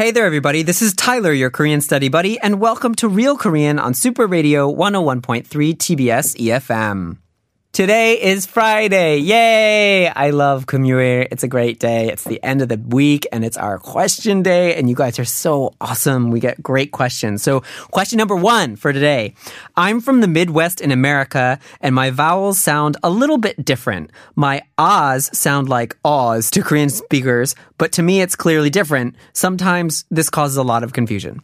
Hey there, everybody. This is Tyler, your Korean study buddy, and welcome to Real Korean on Super Radio 101.3 TBS EFM. Today is Friday. Yay! I love Kumyue. It's a great day. It's the end of the week and it's our question day. And you guys are so awesome. We get great questions. So question number one for today. I'm from the Midwest in America and my vowels sound a little bit different. My ahs sound like awes to Korean speakers, but to me it's clearly different. Sometimes this causes a lot of confusion.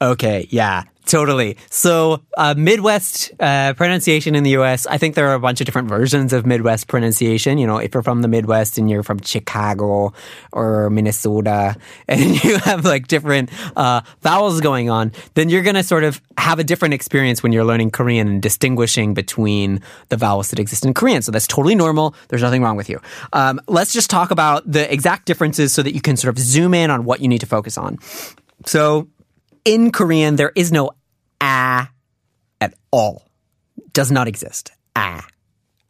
Okay, yeah, totally. So, uh, Midwest uh, pronunciation in the U.S. I think there are a bunch of different versions of Midwest pronunciation. You know, if you're from the Midwest and you're from Chicago or Minnesota, and you have like different uh, vowels going on, then you're gonna sort of have a different experience when you're learning Korean and distinguishing between the vowels that exist in Korean. So that's totally normal. There's nothing wrong with you. Um, let's just talk about the exact differences so that you can sort of zoom in on what you need to focus on. So in Korean, there is no a at all. Does not exist. A.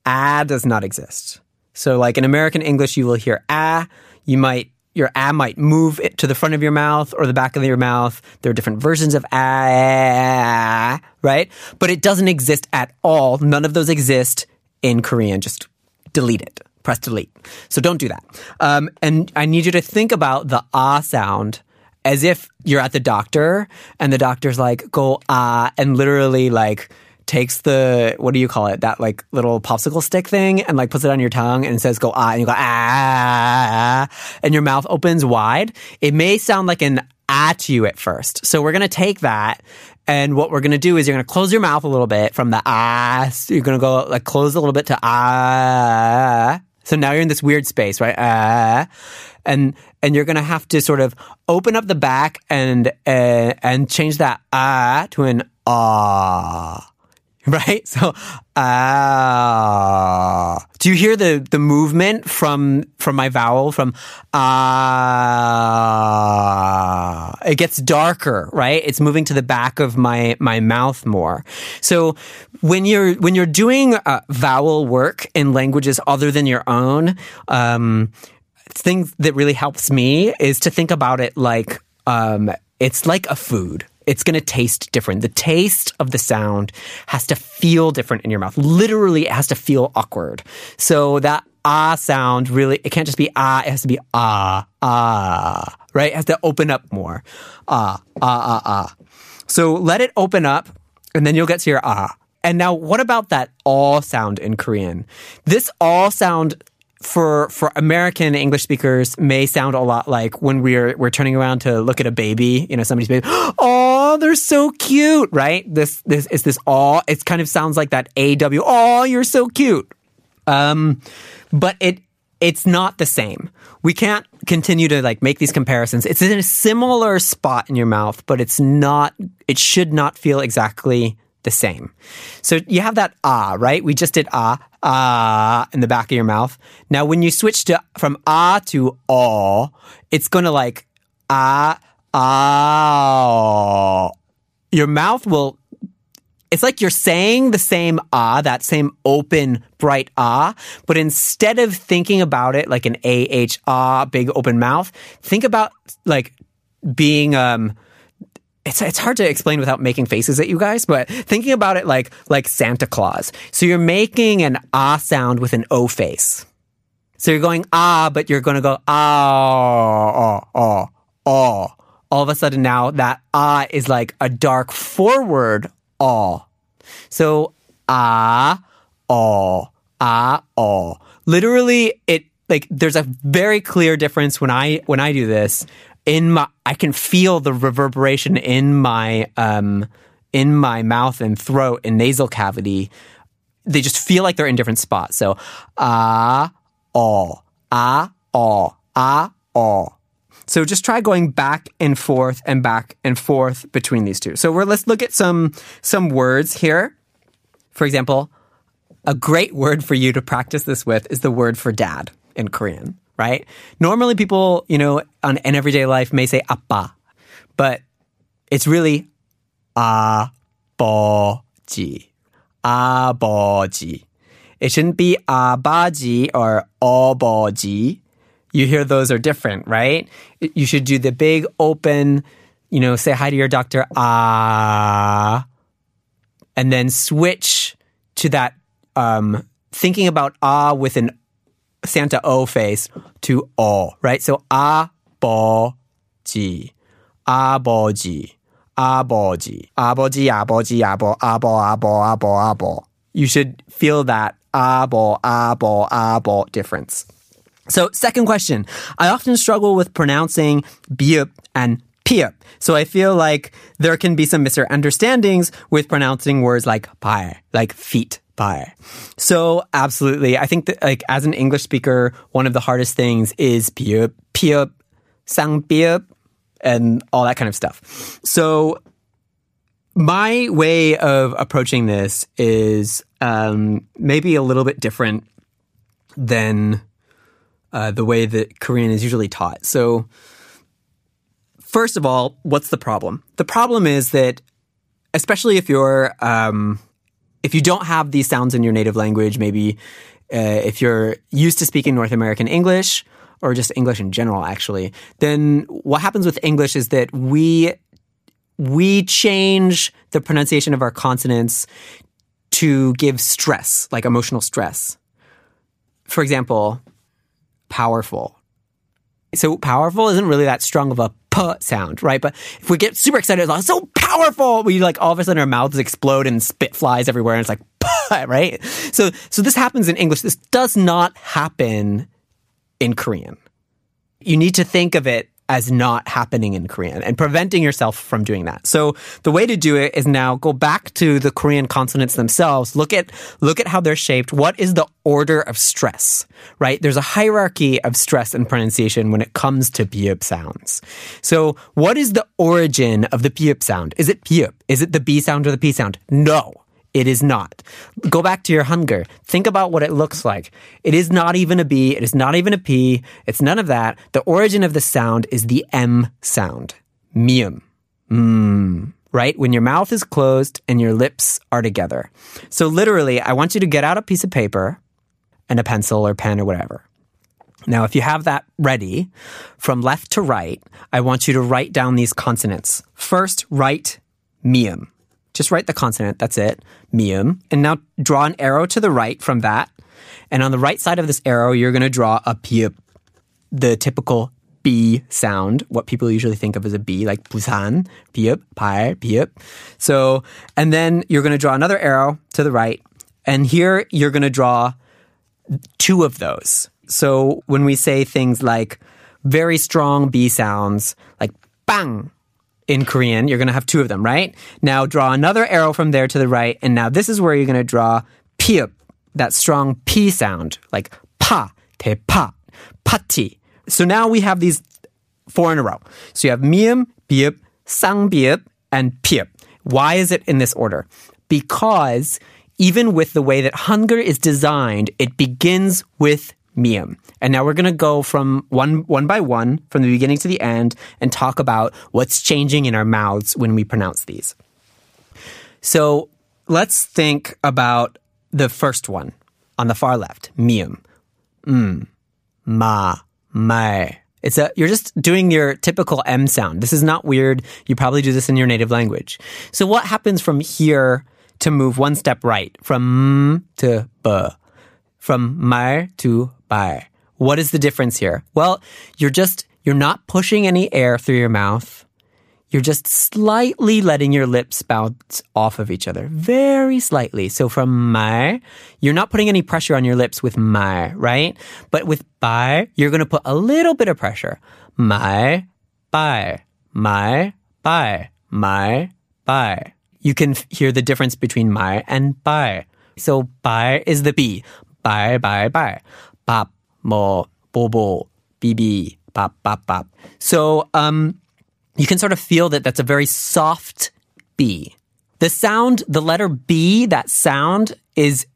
A does not exist. So like in American English, you will hear a. You might, your a might move it to the front of your mouth or the back of your mouth. There are different versions of a, right? But it doesn't exist at all. None of those exist in Korean. Just delete it. Press delete. So don't do that. Um, and I need you to think about the ah sound as if you're at the doctor and the doctor's like, go ah, and literally like takes the, what do you call it? That like little popsicle stick thing and like puts it on your tongue and says go ah, and you go ah, and your mouth opens wide. It may sound like an ah to you at first. So we're going to take that and what we're going to do is you're going to close your mouth a little bit from the ah. You're going to go like close a little bit to ah. So now you're in this weird space, right? Ah. And and you're gonna have to sort of open up the back and uh, and change that ah to an ah. Right? So ah. Do you hear the the movement from from my vowel from ah? It gets darker, right? It's moving to the back of my my mouth more. So when you're when you're doing uh, vowel work in languages other than your own, um, thing that really helps me is to think about it like um, it's like a food. It's going to taste different. The taste of the sound has to feel different in your mouth. Literally, it has to feel awkward. So that ah sound really, it can't just be ah, it has to be ah, ah, right? It has to open up more. Ah, ah, ah, ah. So let it open up and then you'll get to your ah. And now what about that all sound in Korean? This all sound for for American English speakers may sound a lot like when we're we're turning around to look at a baby, you know, somebody's baby. Oh, they're so cute, right? This this is this all. It kind of sounds like that AW. Oh, you're so cute. Um, but it it's not the same. We can't continue to like make these comparisons. It's in a similar spot in your mouth, but it's not. It should not feel exactly the same. So you have that ah, right? We just did ah, ah in the back of your mouth. Now when you switch to from ah to aw, it's going to like ah, ah. Your mouth will it's like you're saying the same ah, that same open, bright ah, but instead of thinking about it like an ah ah, big open mouth, think about like being um it's it's hard to explain without making faces at you guys, but thinking about it like like Santa Claus. So you're making an ah sound with an o face. So you're going ah, but you're going to go ah, ah, ah, ah. All of a sudden now that ah is like a dark forward ah. So ah, ah, ah, ah. Literally, it like there's a very clear difference when I when I do this in my I can feel the reverberation in my um in my mouth and throat and nasal cavity. They just feel like they're in different spots. So ah oh ah oh ah oh. So just try going back and forth and back and forth between these two. So we're, let's look at some, some words here. For example, a great word for you to practice this with is the word for dad in Korean, right? Normally people, you know, on, in everyday life may say appa, but it's really 아버지, 아버지. It shouldn't be 아버지 or 어버지. You hear those are different, right? You should do the big open, you know, say hi to your doctor, ah, and then switch to that, um, thinking about ah with an Santa O face to O, right? So 아버지, 아버지, 아버지, 아버지, 아버지, 아버, 아버, 아버, 아버, 아버. You should feel that abo, abo, abo difference. So, second question. I often struggle with pronouncing biup and piup. So I feel like there can be some misunderstandings with pronouncing words like pai, like feet, so absolutely. I think that like as an English speaker, one of the hardest things is piup, piup, sang piup, and all that kind of stuff. So my way of approaching this is um, maybe a little bit different than uh, the way that Korean is usually taught. So, first of all, what's the problem? The problem is that, especially if you're um, if you don't have these sounds in your native language, maybe uh, if you're used to speaking North American English or just English in general, actually, then what happens with English is that we we change the pronunciation of our consonants to give stress, like emotional stress. For example, powerful. So powerful isn't really that strong of a sound, right? But if we get super excited, it's like so powerful, we like all of a sudden our mouths explode and spit flies everywhere, and it's like p, right? So so this happens in English. This does not happen in Korean. You need to think of it as not happening in Korean and preventing yourself from doing that. So the way to do it is now go back to the Korean consonants themselves. Look at, look at how they're shaped. What is the order of stress, right? There's a hierarchy of stress and pronunciation when it comes to biup sounds. So what is the origin of the biup sound? Is it biup? Is it the B sound or the P sound? No. It is not. Go back to your Hangul. Think about what it looks like. It is not even a B. It is not even a P. It's none of that. The origin of the sound is the M sound. Mium. Mmm. Right? When your mouth is closed and your lips are together. So literally, I want you to get out a piece of paper and a pencil or pen or whatever. Now, if you have that ready, from left to right, I want you to write down these consonants. First, write mium. Just write the consonant. That's it. Mium. And now draw an arrow to the right from that. And on the right side of this arrow, you're going to draw a biup, the typical B sound, what people usually think of as a B, like Busan, piup, pai, piup. So, and then you're going to draw another arrow to the right. And here you're going to draw two of those. So when we say things like very strong B sounds, like bang, in Korean, you're going to have two of them, right? Now draw another arrow from there to the right. And now this is where you're going to draw piup, that strong P sound, like pa, te pa, pati. So now we have these four in a row. So you have mium, biup, sang biup, and piup. Why is it in this order? Because even with the way that Hangul is designed, it begins with mium. And now we're going to go from one, one by one, from the beginning to the end, and talk about what's changing in our mouths when we pronounce these. So let's think about the first one on the far left, mium. Mm, ma, mai. It's a, you're just doing your typical M sound. This is not weird. You probably do this in your native language. So what happens from here to move one step right from m to b, from mar to bai? What is the difference here? Well, you're just, you're not pushing any air through your mouth. You're just slightly letting your lips bounce off of each other. Very slightly. So from mai, you're not putting any pressure on your lips with mai, right? But with bai, you're going to put a little bit of pressure. Mai, bai, mai, bai, mai, bai. You can hear the difference between mai and bai. So bai is the B. 拜拜拜，bop more bobo bb bop bop bop. So um, you can sort of feel that that's a very soft b. The sound, the letter b, that sound is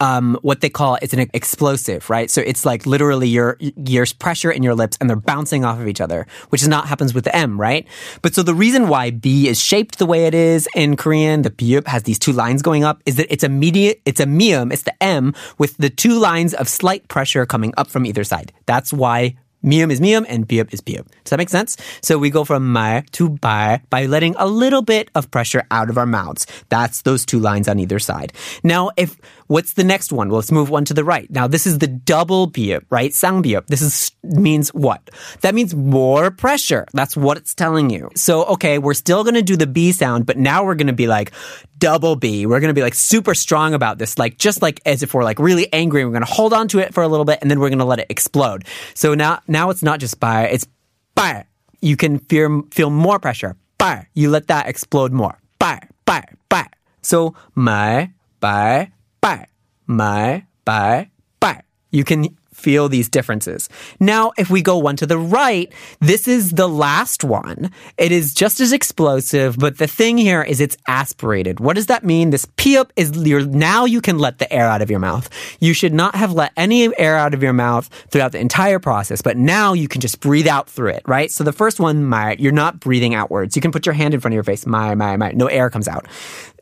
um, what they call it's an explosive, right? So it's like literally your your pressure in your lips and they're bouncing off of each other, which is not happens with the M, right? But so the reason why B is shaped the way it is in Korean, the biup has these two lines going up, is that it's a mediate, it's a mium, it's the M with the two lines of slight pressure coming up from either side. That's why Mium is mium and biup is biup. Does that make sense? So we go from mar to bar by letting a little bit of pressure out of our mouths. That's those two lines on either side. Now, if what's the next one? Well, let's move one to the right. Now, this is the double biup, right? Sang biup. This is means what? That means more pressure. That's what it's telling you. So, okay, we're still going to do the b sound, but now we're going to be like double B. We're going to be like super strong about this, like just like as if we're like really angry. We're going to hold on to it for a little bit and then we're going to let it explode. So now now it's not just by, it's by. You can feel, feel more pressure. By. You let that explode more. By, by, by. So, my, by, by. My, by, by. You can feel these differences. Now, if we go one to the right, this is the last one. It is just as explosive, but the thing here is it's aspirated. What does that mean? This piup is your, now you can let the air out of your mouth. You should not have let any air out of your mouth throughout the entire process, but now you can just breathe out through it, right? So the first one, my, you're not breathing outwards. You can put your hand in front of your face, my, my, my, no air comes out.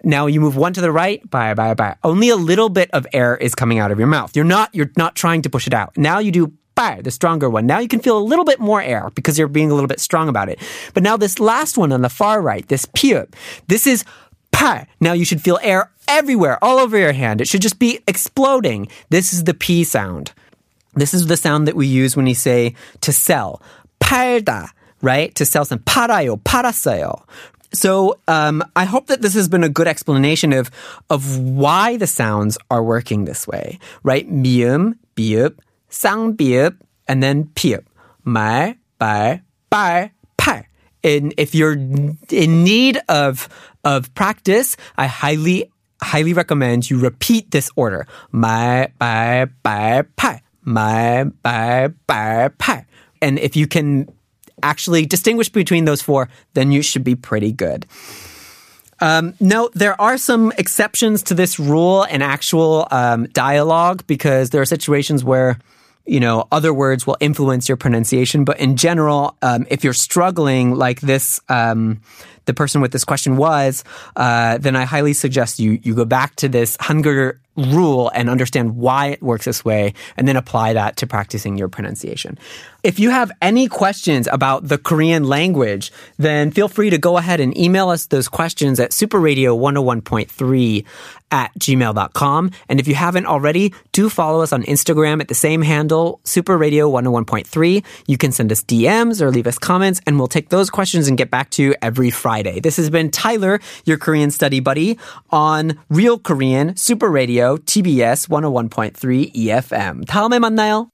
Now you move one to the right, bye, bye, bye. Only a little bit of air is coming out of your mouth. You're not, you're not trying to push it out. Now you do bye, the stronger one. Now you can feel a little bit more air because you're being a little bit strong about it. But now this last one on the far right, this piup, this is pa. Now you should feel air everywhere, all over your hand. It should just be exploding. This is the P sound. This is the sound that we use when you say to sell. 팔다, right? To sell some 팔아요, 팔았어요. So um, I hope that this has been a good explanation of of why the sounds are working this way, right? 미음, 비읍, 쌍비읍, and then 피읍. 말, 발, 발, 팔. And if you're in need of of practice, I highly highly recommend you repeat this order. 말, 발, 발, 팔. 말, 발, 발, 팔. And if you can actually distinguish between those four, then you should be pretty good. Um, no, there are some exceptions to this rule in actual um, dialogue because there are situations where you know other words will influence your pronunciation. But in general, um, if you're struggling like this, um, the person with this question was, uh, then I highly suggest you you go back to this Hangul rule and understand why it works this way, and then apply that to practicing your pronunciation. If you have any questions about the Korean language, then feel free to go ahead and email us those questions at superradio101.3 at gmail.com. And if you haven't already, do follow us on Instagram at the same handle, superradio101.3. You can send us DMs or leave us comments, and we'll take those questions and get back to you every Friday. This has been Tyler, your Korean study buddy, on Real Korean Super Radio TBS 101.3 EFM. 다음에 만나요.